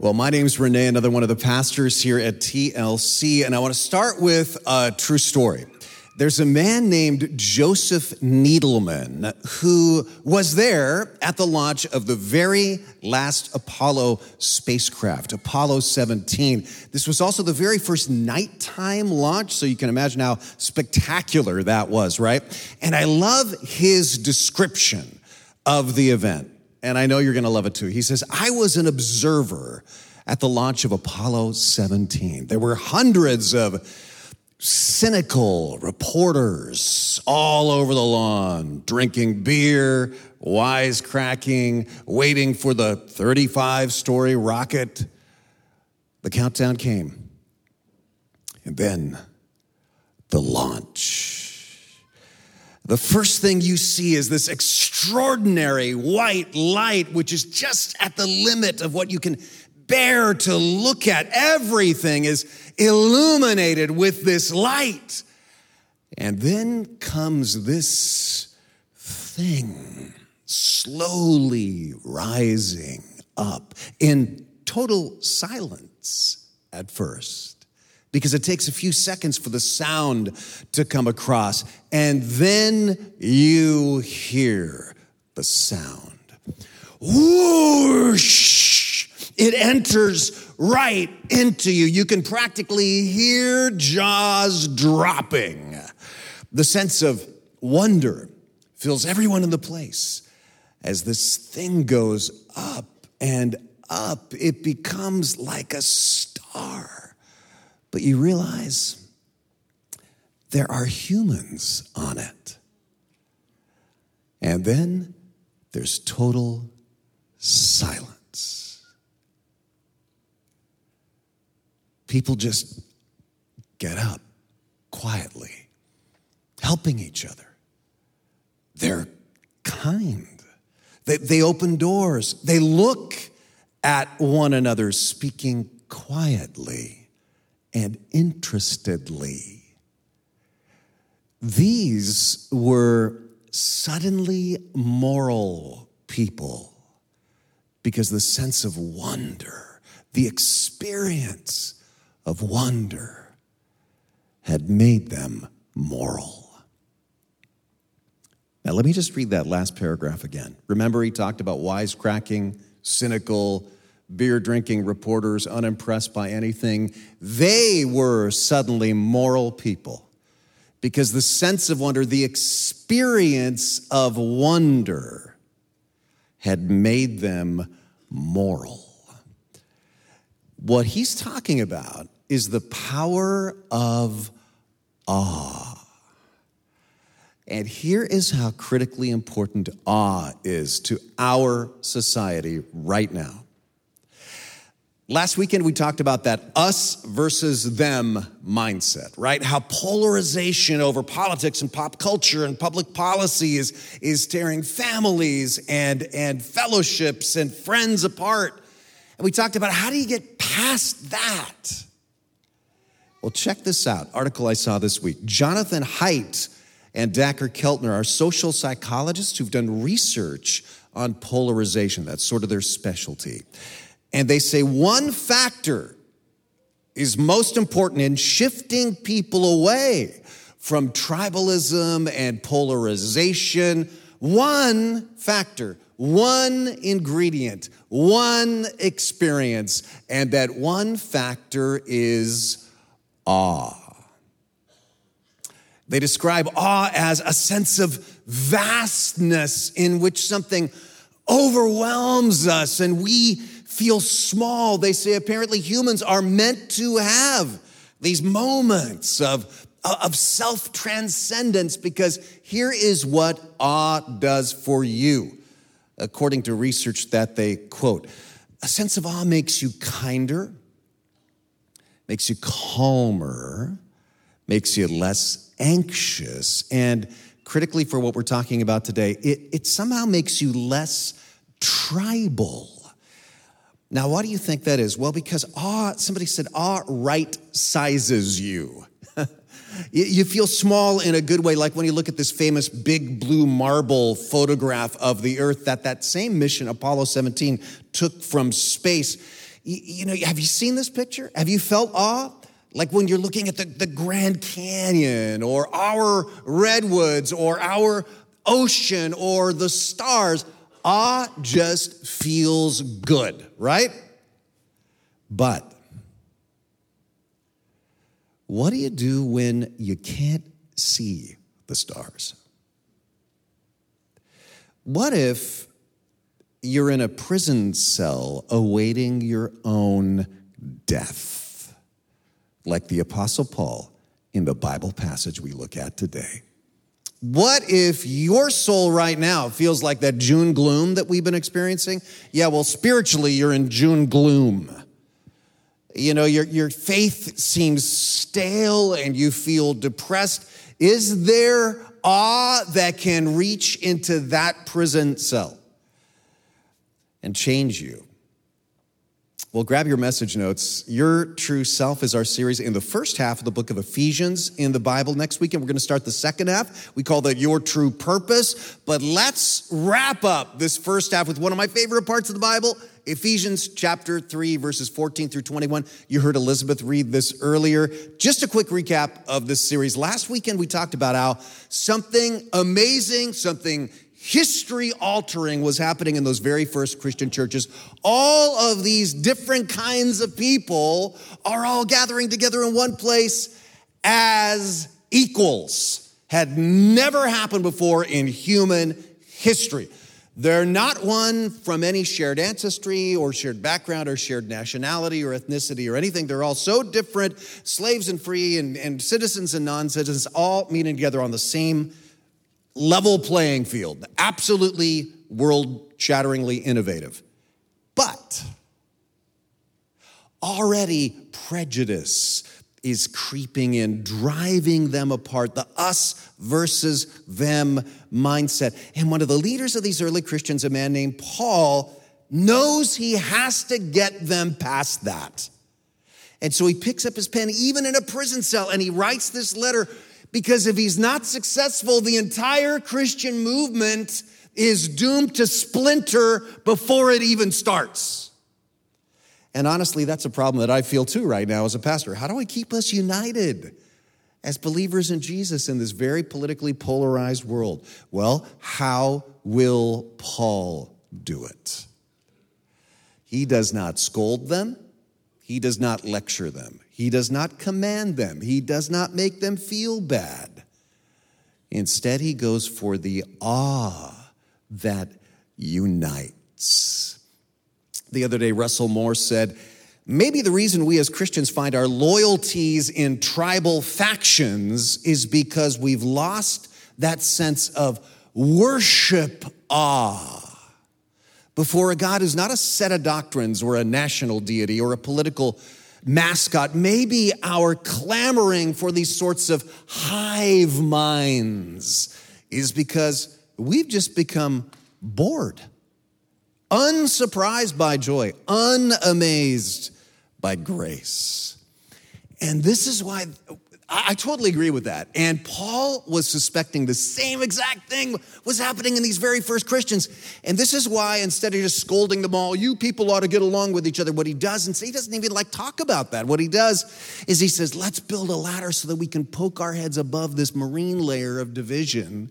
Well, my name is Renee, another one of the pastors here at TLC, and I want to start with a true story. There's a man named Joseph Needleman who was there at the launch of the very last Apollo spacecraft, Apollo 17. This was also the very first nighttime launch, so you can imagine how spectacular that was, right? And I love his description of the event and I know you're going to love it too. He says, I was an observer at the launch of Apollo 17. There were hundreds of cynical reporters all over the lawn, drinking beer, wisecracking, waiting for the 35 story rocket. The countdown came. And then the launch. The first thing you see is this extraordinary white light, which is just at the limit of what you can bear to look at. Everything is illuminated with this light. And then comes this thing slowly rising up in total silence at first because it takes a few seconds for the sound to come across. And then you hear the sound. Whoosh! It enters right into you. You can practically hear jaws dropping. The sense of wonder fills everyone in the place as this thing goes up and up. It becomes like a star but you realize there are humans on it. And then there's total silence. People just get up quietly, helping each other. They're kind. They, they open doors. They look at one another, speaking quietly and interestedly. These were suddenly moral people because the sense of wonder, the experience of wonder, had made them moral. Now, let me just read that last paragraph again. Remember, he talked about wisecracking, cynical, beer drinking reporters, unimpressed by anything, they were suddenly moral people because the sense of wonder, the experience of wonder, had made them moral. What he's talking about is the power of awe. And here is how critically important awe is to our society right now. Last weekend, we talked about that us versus them mindset, right? How polarization over politics and pop culture and public policy is, is tearing families and, and fellowships and friends apart. And we talked about how do you get past that? Well, check this out article I saw this week. Jonathan Haidt and Dacher Keltner are social psychologists who've done research on polarization. That's sort of their specialty. And they say one factor is most important in shifting people away from tribalism and polarization. One factor, one ingredient, one experience, and that one factor is awe. They describe awe as a sense of vastness in which something overwhelms us and we feel small. They say apparently humans are meant to have these moments of, of self transcendence because here is what awe does for you, according to research that they quote. A sense of awe makes you kinder, makes you calmer, makes you less anxious, and critically for what we're talking about today, it, it somehow makes you less tribal. Now, why do you think that is? Well, because awe, somebody said, awe right sizes you. you feel small in a good way, like when you look at this famous big blue marble photograph of the earth that that same mission, Apollo 17, took from space. You, you know, have you seen this picture? Have you felt awe? Like when you're looking at the, the Grand Canyon or our redwoods or our ocean or the stars, awe just feels good, right? But what do you do when you can't see the stars? What if you're in a prison cell awaiting your own death, like the Apostle Paul in the Bible passage we look at today? What if your soul right now feels like that June gloom that we've been experiencing? Yeah, well, spiritually, you're in June gloom. You know, your, your faith seems stale and you feel depressed. Is there awe that can reach into that prison cell and change you? Well, grab your message notes. Your True Self is our series in the first half of the book of Ephesians in the Bible. Next weekend, we're going to start the second half. We call that Your True Purpose. But let's wrap up this first half with one of my favorite parts of the Bible Ephesians chapter 3, verses 14 through 21. You heard Elizabeth read this earlier. Just a quick recap of this series. Last weekend, we talked about how something amazing, something history altering was happening in those very first Christian churches. All of these different kinds of people are all gathering together in one place as equals. Had never happened before in human history. They're not one from any shared ancestry or shared background or shared nationality or ethnicity or anything. They're all so different, slaves and free and, and citizens and non citizens, all meeting together on the same level playing field, absolutely world shatteringly innovative. But already prejudice is creeping in, driving them apart, the us versus them mindset. And one of the leaders of these early Christians, a man named Paul, knows he has to get them past that. And so he picks up his pen, even in a prison cell, and he writes this letter because if he's not successful, the entire Christian movement is doomed to splinter before it even starts. And honestly, that's a problem that I feel too right now as a pastor. How do I keep us united as believers in Jesus in this very politically polarized world? Well, how will Paul do it? He does not scold them, he does not lecture them. He does not command them, he does not make them feel bad. Instead, he goes for the awe that unites. The other day, Russell Moore said, Maybe the reason we as Christians find our loyalties in tribal factions is because we've lost that sense of worship awe before a God who's not a set of doctrines or a national deity or a political mascot, maybe our clamoring for these sorts of hive minds is because we've just become bored, unsurprised by joy, unamazed by grace. And this is why I, totally agree with that. And Paul was suspecting the same exact thing was happening in these very first Christians. And this is why instead of just scolding them all, you people ought to get along with each other, what he does, and he doesn't even like talk about that. What he does is he says, let's build a ladder so that we can poke our heads above this marine layer of division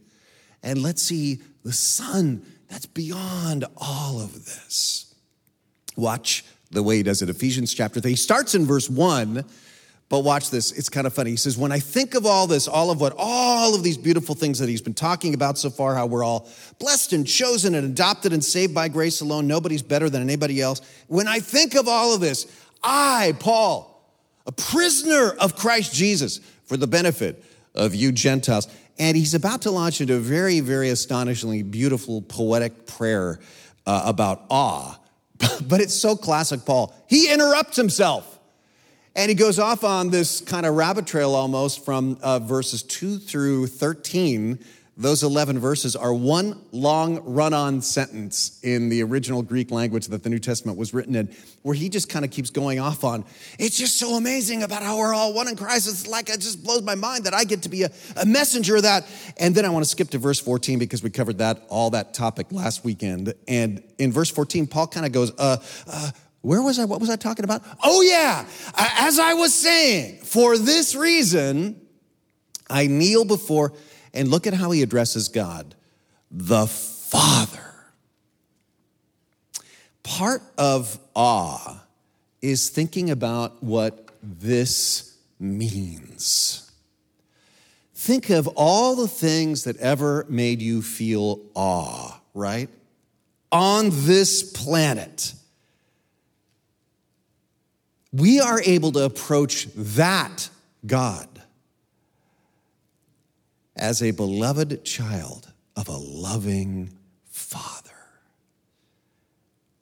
and let's see the sun that's beyond all of this. Watch the way he does it. Ephesians chapter 3. He starts in verse 1 but watch this, it's kind of funny. He says, When I think of all this, all of what, all of these beautiful things that he's been talking about so far, how we're all blessed and chosen and adopted and saved by grace alone, nobody's better than anybody else. When I think of all of this, I, Paul, a prisoner of Christ Jesus for the benefit of you Gentiles. And he's about to launch into a very, very astonishingly beautiful poetic prayer uh, about awe. but it's so classic Paul. He interrupts himself. And he goes off on this kind of rabbit trail almost from uh, verses 2 through 13. Those 11 verses are one long run on sentence in the original Greek language that the New Testament was written in, where he just kind of keeps going off on. It's just so amazing about how we're all one in Christ. It's like it just blows my mind that I get to be a, a messenger of that. And then I want to skip to verse 14 because we covered that, all that topic last weekend. And in verse 14, Paul kind of goes, uh, uh, where was I? What was I talking about? Oh, yeah. Uh, as I was saying, for this reason, I kneel before, and look at how he addresses God the Father. Part of awe is thinking about what this means. Think of all the things that ever made you feel awe, right? On this planet we are able to approach that God as a beloved child of a loving Father.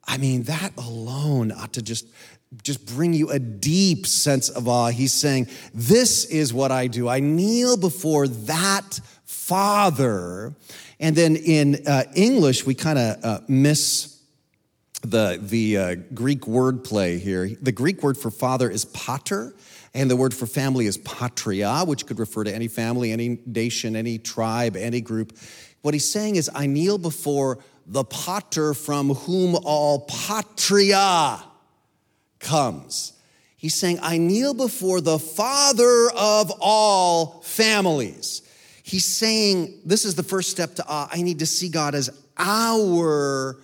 I mean, that alone ought to just, just bring you a deep sense of awe. He's saying, This is what I do. I kneel before that Father. And then in uh, English, we kind of uh, miss the, the uh, Greek word play here. The Greek word for father is pater, and the word for family is patria, which could refer to any family, any nation, any tribe, any group. What he's saying is, I kneel before the pater from whom all patria comes. He's saying, I kneel before the father of all families. He's saying, this is the first step to awe. I need to see God as our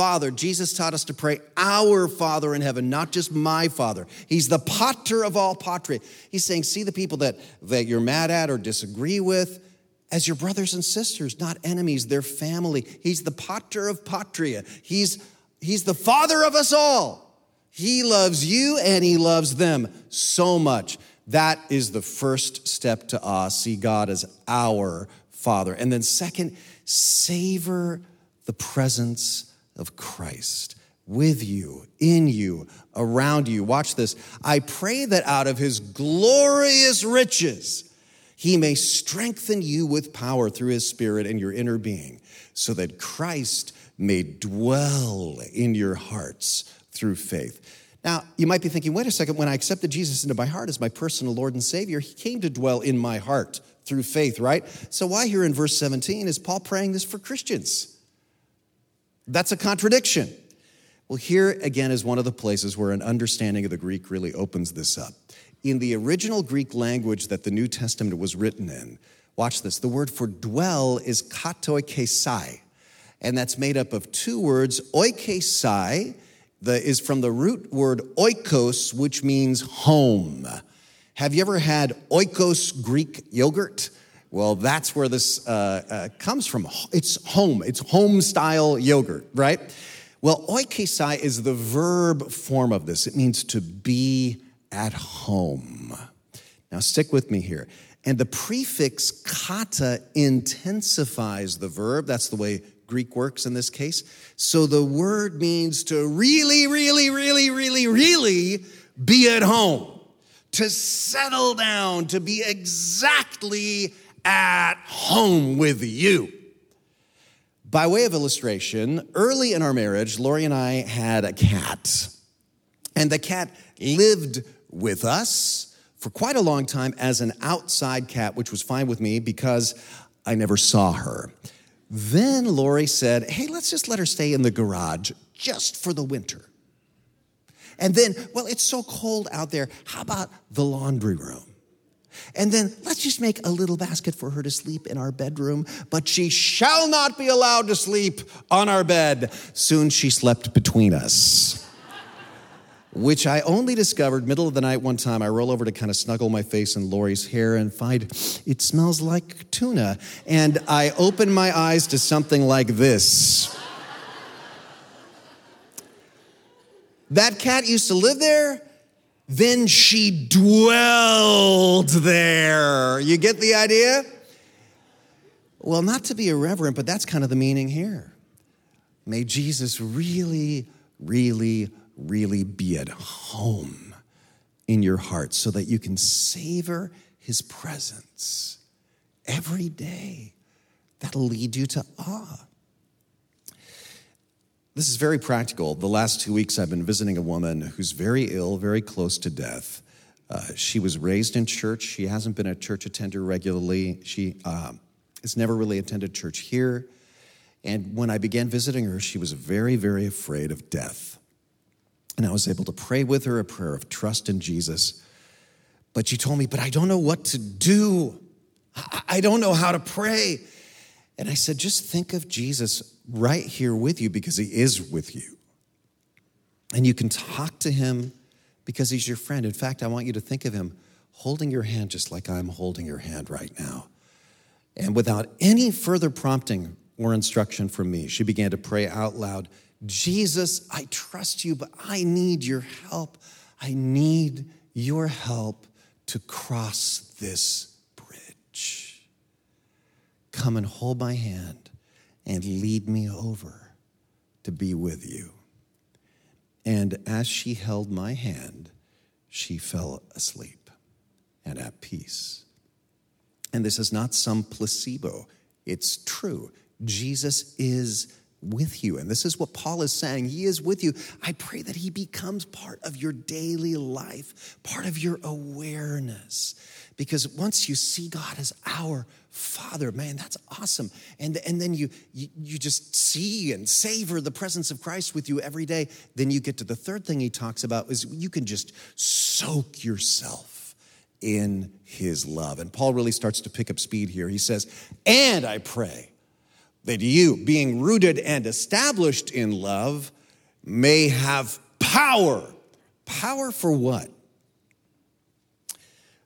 Father. Jesus taught us to pray, Our Father in heaven, not just my Father. He's the pater of all patria. He's saying, See the people that, that you're mad at or disagree with as your brothers and sisters, not enemies, they're family. He's the pater of patria. He's, he's the Father of us all. He loves you and He loves them so much. That is the first step to us. See God as our Father. And then, second, savor the presence of Christ with you, in you, around you. Watch this. I pray that out of his glorious riches, he may strengthen you with power through his spirit in your inner being, so that Christ may dwell in your hearts through faith. Now, you might be thinking, wait a second, when I accepted Jesus into my heart as my personal Lord and Savior, he came to dwell in my heart through faith, right? So, why here in verse 17 is Paul praying this for Christians? That's a contradiction. Well, here again is one of the places where an understanding of the Greek really opens this up. In the original Greek language that the New Testament was written in, watch this, the word for dwell is katoikesai, and that's made up of two words. Oikesai the, is from the root word oikos, which means home. Have you ever had oikos Greek yogurt? Well, that's where this uh, uh, comes from. It's home, it's home style yogurt, right? Well, oikesai is the verb form of this. It means to be at home. Now, stick with me here. And the prefix kata intensifies the verb. That's the way Greek works in this case. So the word means to really, really, really, really, really be at home, to settle down, to be exactly at home with you. By way of illustration, early in our marriage, Lori and I had a cat. And the cat lived with us for quite a long time as an outside cat, which was fine with me because I never saw her. Then Lori said, Hey, let's just let her stay in the garage just for the winter. And then, well, it's so cold out there. How about the laundry room? And then let's just make a little basket for her to sleep in our bedroom, but she shall not be allowed to sleep on our bed. Soon she slept between us. Which I only discovered middle of the night one time. I roll over to kind of snuggle my face in Lori's hair and find it smells like tuna. And I open my eyes to something like this. That cat used to live there then she dwelled there. You get the idea? Well, not to be irreverent, but that's kind of the meaning here. May Jesus really, really, really be at home in your heart so that you can savor his presence every day. That'll lead you to awe. This is very practical. The last two weeks, I've been visiting a woman who's very ill, very close to death. Uh, she was raised in church. She hasn't been a church attender regularly. She uh, has never really attended church here. And when I began visiting her, she was very, very afraid of death. And I was able to pray with her a prayer of trust in Jesus. But she told me, But I don't know what to do. I don't know how to pray. And I said, Just think of Jesus right here with you because he is with you. And you can talk to him because he's your friend. In fact, I want you to think of him holding your hand just like I'm holding your hand right now. And without any further prompting or instruction from me, she began to pray out loud Jesus, I trust you, but I need your help. I need your help to cross this bridge. Come and hold my hand and lead me over to be with you. And as she held my hand, she fell asleep and at peace. And this is not some placebo, it's true. Jesus is with you. And this is what Paul is saying. He is with you. I pray that he becomes part of your daily life, part of your awareness. Because once you see God as our Father, man, that's awesome. And, and then you, you, you just see and savor the presence of Christ with you every day. Then you get to the third thing he talks about is you can just soak yourself in his love. And Paul really starts to pick up speed here. He says, And I pray that you, being rooted and established in love, may have power. Power for what?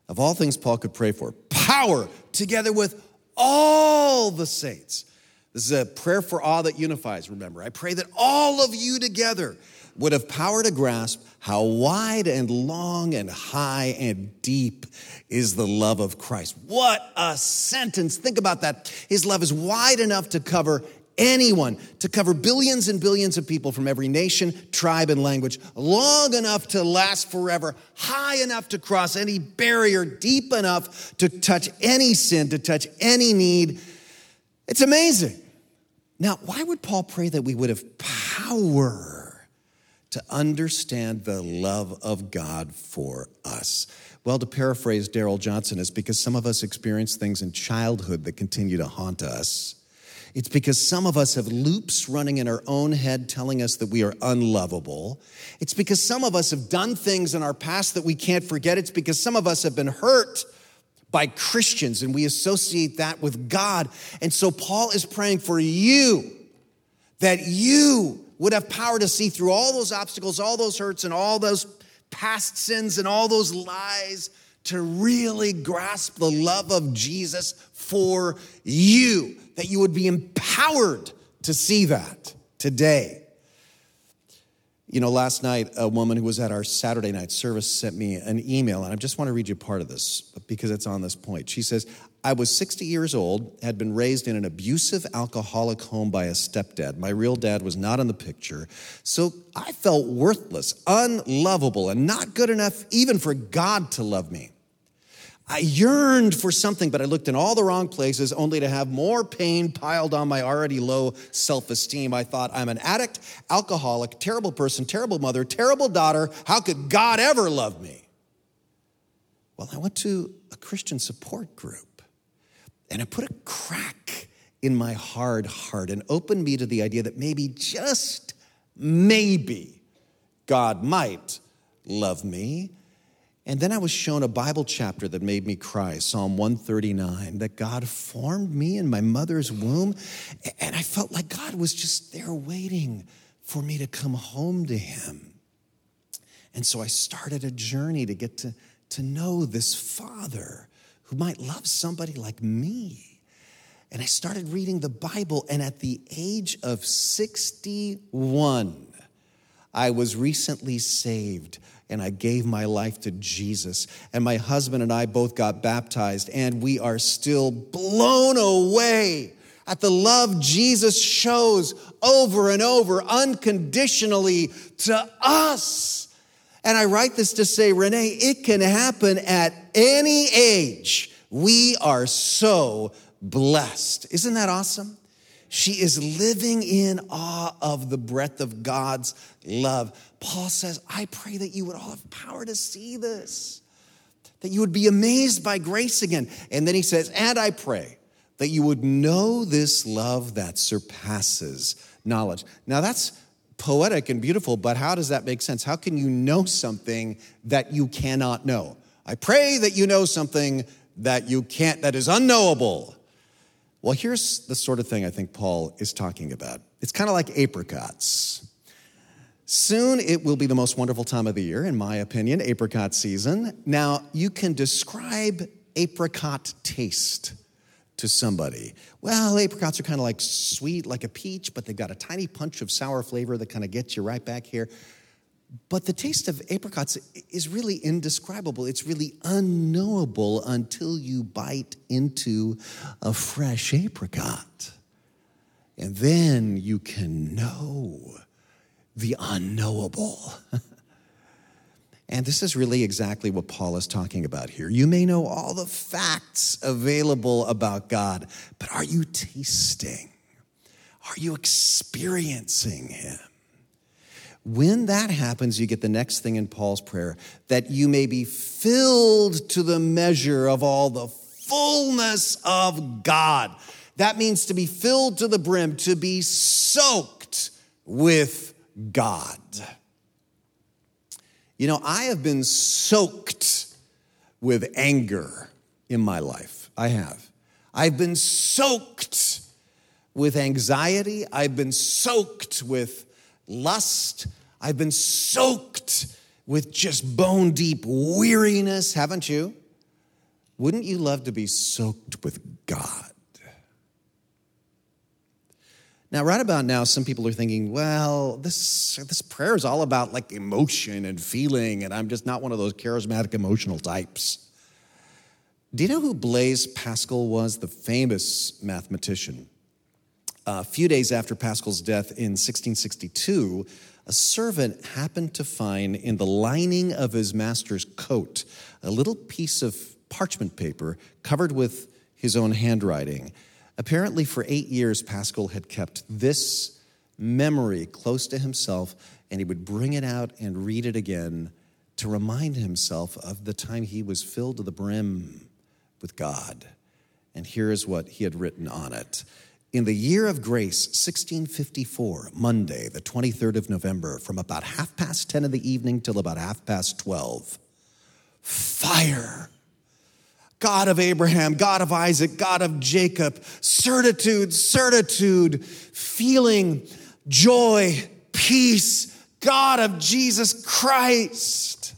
Of all things Paul could pray for, power together with all the saints. This is a prayer for all that unifies, remember. I pray that all of you together would have power to grasp how wide and long and high and deep is the love of Christ. What a sentence. Think about that. His love is wide enough to cover anyone, to cover billions and billions of people from every nation, tribe, and language, long enough to last forever, high enough to cross any barrier, deep enough to touch any sin, to touch any need. It's amazing. Now, why would Paul pray that we would have power? To understand the love of God for us. Well, to paraphrase Daryl Johnson, is because some of us experience things in childhood that continue to haunt us. It's because some of us have loops running in our own head telling us that we are unlovable. It's because some of us have done things in our past that we can't forget. It's because some of us have been hurt by Christians and we associate that with God. And so Paul is praying for you that you would have power to see through all those obstacles, all those hurts, and all those past sins and all those lies to really grasp the love of Jesus for you, that you would be empowered to see that today. You know, last night, a woman who was at our Saturday night service sent me an email, and I just want to read you part of this because it's on this point. She says, I was 60 years old, had been raised in an abusive alcoholic home by a stepdad. My real dad was not in the picture. So I felt worthless, unlovable, and not good enough even for God to love me. I yearned for something, but I looked in all the wrong places only to have more pain piled on my already low self esteem. I thought, I'm an addict, alcoholic, terrible person, terrible mother, terrible daughter. How could God ever love me? Well, I went to a Christian support group. And it put a crack in my hard heart and opened me to the idea that maybe, just maybe, God might love me. And then I was shown a Bible chapter that made me cry, Psalm 139, that God formed me in my mother's womb. And I felt like God was just there waiting for me to come home to Him. And so I started a journey to get to, to know this Father who might love somebody like me. And I started reading the Bible, and at the age of 61, I was recently saved and I gave my life to Jesus. And my husband and I both got baptized, and we are still blown away at the love Jesus shows over and over unconditionally to us. And I write this to say, Renee, it can happen at any age. We are so blessed. Isn't that awesome? She is living in awe of the breadth of God's love. Paul says, I pray that you would all have power to see this, that you would be amazed by grace again. And then he says, and I pray that you would know this love that surpasses knowledge. Now, that's poetic and beautiful, but how does that make sense? How can you know something that you cannot know? I pray that you know something that you can't, that is unknowable. Well, here's the sort of thing I think Paul is talking about. It's kind of like apricots. Soon it will be the most wonderful time of the year, in my opinion, apricot season. Now, you can describe apricot taste to somebody. Well, apricots are kind of like sweet, like a peach, but they've got a tiny punch of sour flavor that kind of gets you right back here. But the taste of apricots is really indescribable. It's really unknowable until you bite into a fresh apricot. And then you can know the unknowable. and this is really exactly what Paul is talking about here. You may know all the facts available about God, but are you tasting? Are you experiencing Him? When that happens, you get the next thing in Paul's prayer that you may be filled to the measure of all the fullness of God. That means to be filled to the brim, to be soaked with God. You know, I have been soaked with anger in my life. I have. I've been soaked with anxiety. I've been soaked with lust. I've been soaked with just bone deep weariness, haven't you? Wouldn't you love to be soaked with God? Now, right about now, some people are thinking, well, this, this prayer is all about like emotion and feeling, and I'm just not one of those charismatic emotional types. Do you know who Blaise Pascal was? The famous mathematician. A few days after Pascal's death in 1662, a servant happened to find in the lining of his master's coat a little piece of parchment paper covered with his own handwriting. Apparently, for eight years, Pascal had kept this memory close to himself, and he would bring it out and read it again to remind himself of the time he was filled to the brim with God. And here is what he had written on it. In the year of grace, 1654, Monday, the 23rd of November, from about half past 10 in the evening till about half past 12, fire. God of Abraham, God of Isaac, God of Jacob, certitude, certitude, feeling, joy, peace, God of Jesus Christ.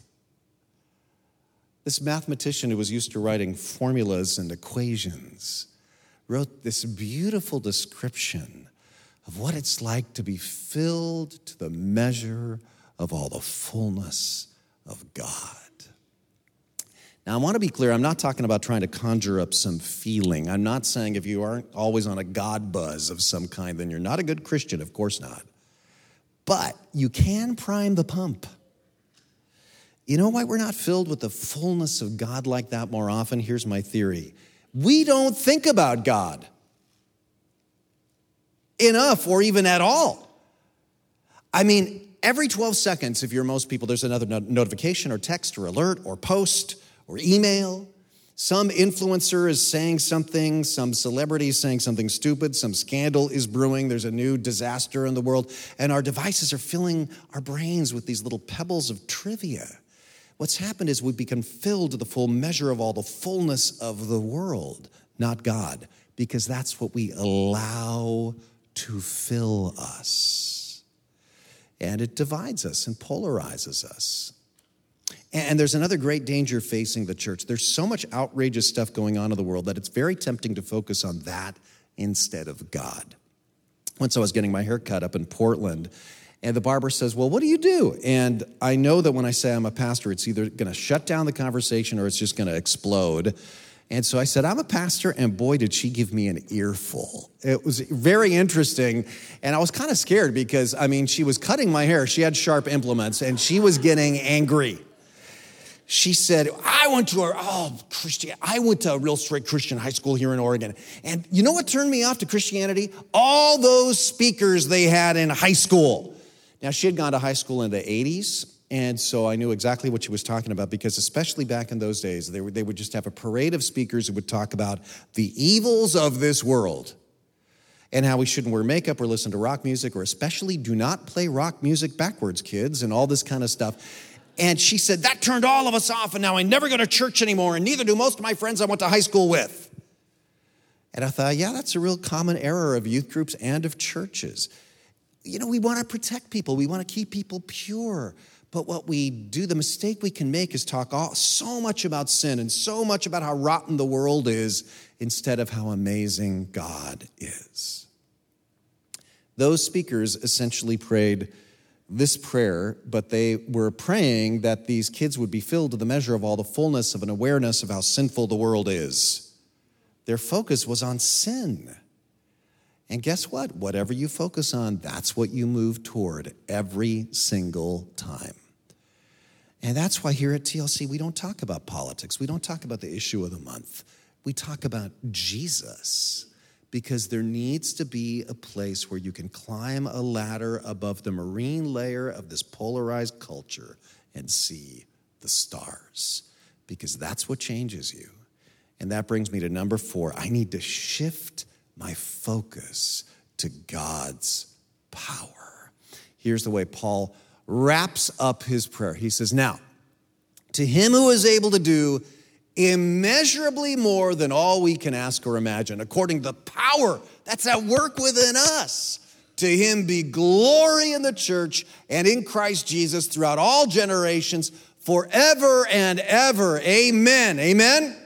This mathematician who was used to writing formulas and equations wrote this beautiful description of what it's like to be filled to the measure of all the fullness of God. Now, I want to be clear, I'm not talking about trying to conjure up some feeling. I'm not saying if you aren't always on a God buzz of some kind, then you're not a good Christian. Of course not. But you can prime the pump. You know why we're not filled with the fullness of God like that more often? Here's my theory we don't think about God enough or even at all. I mean, every 12 seconds, if you're most people, there's another notification or text or alert or post or email. Some influencer is saying something, some celebrity is saying something stupid, some scandal is brewing, there's a new disaster in the world, and our devices are filling our brains with these little pebbles of trivia. What's happened is we've become filled to the full measure of all the fullness of the world, not God, because that's what we allow to fill us. And it divides us and polarizes us. And there's another great danger facing the church. There's so much outrageous stuff going on in the world that it's very tempting to focus on that instead of God. Once I was getting my hair cut up in Portland, and the barber says, Well, what do you do? And I know that when I say I'm a pastor, it's either going to shut down the conversation or it's just going to explode. And so I said, I'm a pastor, and boy, did she give me an earful. It was very interesting. And I was kind of scared because, I mean, she was cutting my hair. She had sharp implements, and she was getting angry. She said, I went to a, oh, Christian, I went to a real straight Christian high school here in Oregon. And you know what turned me off to Christianity? All those speakers they had in high school. Now, she had gone to high school in the 80s, and so I knew exactly what she was talking about because, especially back in those days, they, they would just have a parade of speakers who would talk about the evils of this world. and how we shouldn't wear makeup or listen to rock music, or especially do not play rock music backwards, kids, and all this kind of stuff. And she said, That turned all of us off, and now I never go to church anymore, and neither do most of my friends I went to high school with. And I thought, yeah, that's a real common error of youth groups and of churches. You know, we want to protect people, we want to keep people pure. But what we do, the mistake we can make is talk all, so much about sin and so much about how rotten the world is instead of how amazing God is. Those speakers essentially prayed this prayer, but they were praying that these kids would be filled to the measure of all the fullness of an awareness of how sinful the world is. Their focus was on sin. And guess what? Whatever you focus on, that's what you move toward every single time. And that's why here at TLC, we don't talk about politics. We don't talk about the issue of the month. We talk about Jesus because there needs to be a place where you can climb a ladder above the marine layer of this polarized culture and see the stars because that's what changes you. And that brings me to number four. I need to shift my focus to God's power. Here's the way Paul wraps up his prayer. He says, Now, to him who is able to do immeasurably more than all we can ask or imagine, according to the power that's at work within us. To him be glory in the church and in Christ Jesus throughout all generations, forever and ever. Amen. Amen.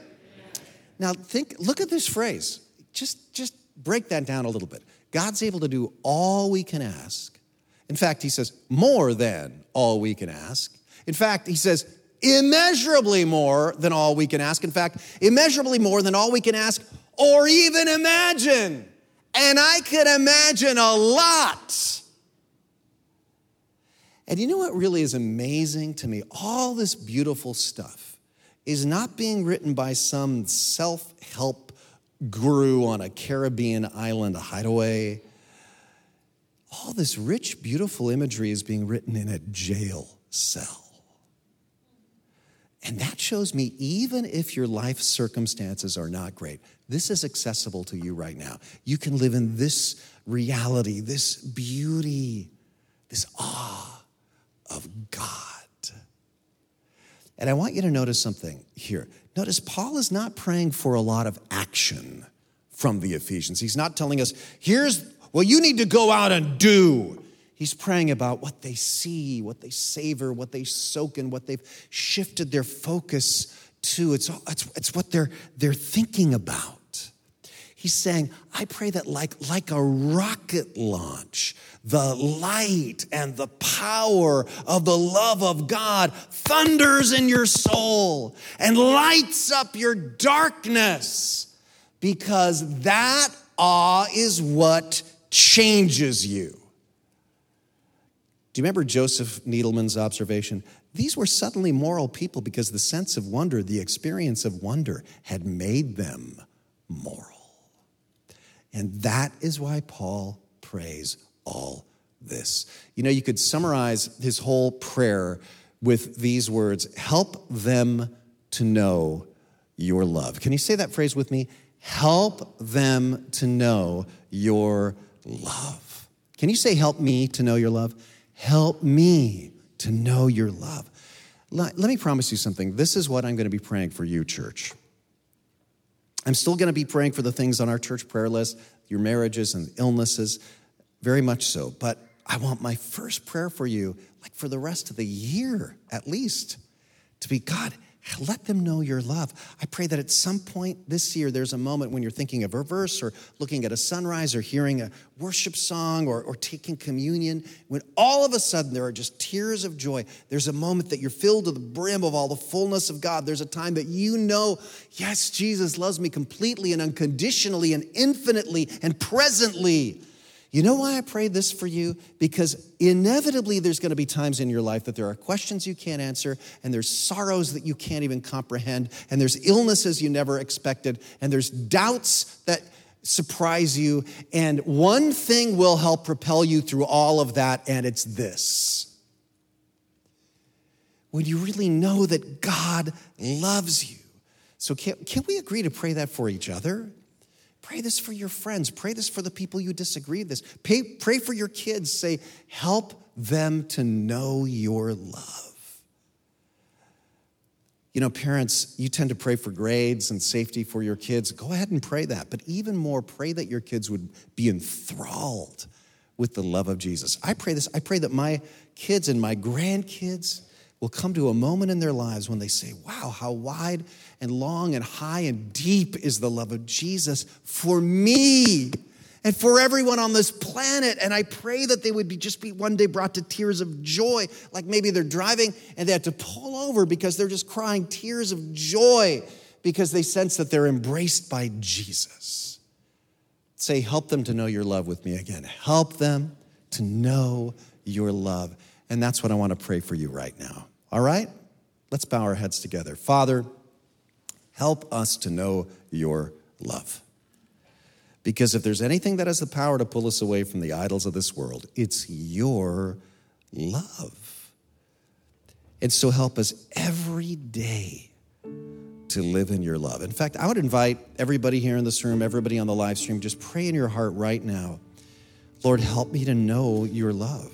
Now think, look at this phrase. Just, just break that down a little bit. God's able to do all we can ask. In fact, he says, more than all we can ask. In fact, he says, immeasurably more than all we can ask. In fact, immeasurably more than all we can ask or even imagine. And I can imagine a lot. And you know what really is amazing to me? All this beautiful stuff is not being written by some self help guru on a Caribbean island a hideaway. All this rich, beautiful imagery is being written in a jail cell. And that shows me, even if your life circumstances are not great, this is accessible to you right now. You can live in this reality, this beauty, this awe of God. And I want you to notice something here. Notice Paul is not praying for a lot of action from the Ephesians. He's not telling us, here's what you need to go out and do. He's praying about what they see, what they savor, what they soak in, what they've shifted their focus to. It's, it's, it's what they're, they're thinking about. He's saying, I pray that like, like a rocket launch, the light and the power of the love of God thunders in your soul and lights up your darkness because that awe is what changes you. Do you remember Joseph Needleman's observation? These were suddenly moral people because the sense of wonder, the experience of wonder, had made them moral. And that is why Paul prays all this. You know, you could summarize his whole prayer with these words Help them to know your love. Can you say that phrase with me? Help them to know your love. Can you say, Help me to know your love? Help me to know your love. Let, me promise you something. This is what I'm going to be praying for you, church. I'm still going to be praying for the things on our church prayer list, your marriages and illnesses, very much so. But I want my first prayer for you, like for the rest of the year at least, to be God, let them know your love. I pray that at some point this year, there's a moment when you're thinking of a verse or looking at a sunrise or hearing a worship song or, or taking communion, when all of a sudden there are just tears of joy. There's a moment that you're filled to the brim of all the fullness of God. There's a time that you know, yes, Jesus loves me completely and unconditionally and infinitely and presently. You know why I pray this for you? Because inevitably there's going to be times in your life that there are questions you can't answer, and there's sorrows that you can't even comprehend, and there's illnesses you never expected, and there's doubts that surprise you. And one thing will help propel you through all of that, and it's this. When you really know that God loves you. So, can, can we agree to pray that for each other? Pray this for your friends. Pray this for the people you disagree with. Pray, pray for your kids. Say, help them to know your love. You know, parents, you tend to pray for grades and safety for your kids. Go ahead and pray that. But even more, pray that your kids would be enthralled with the love of Jesus. I pray this. I pray that my kids and my grandkids will come to a moment in their lives when they say, Wow, how wide and long and high and deep is the love of Jesus for me and for everyone on this planet. And I pray that they would be just be one day brought to tears of joy, like maybe they're driving and they have to pull over because they're just crying tears of joy because they sense that they're embraced by Jesus. Say, help them to know your love with me again. Help them to know your love. And that's what I want to pray for you right now. All right? Let's bow our heads together. Father, help us to know your love. Because if there's anything that has the power to pull us away from the idols of this world, it's your love. And so help us every day to live in your love. In fact, I would invite everybody here in this room, everybody on the live stream, just pray in your heart right now Lord, help me to know your love.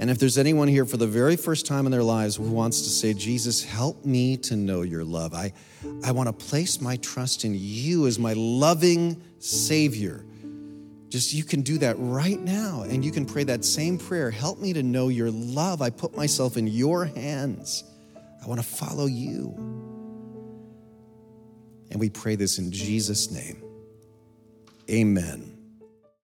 And if there's anyone here for the very first time in their lives who wants to say, Jesus, help me to know your love, I, I want to place my trust in you as my loving Savior. Just you can do that right now, and you can pray that same prayer. Help me to know your love. I put myself in your hands. I want to follow you. And we pray this in Jesus' name. Amen.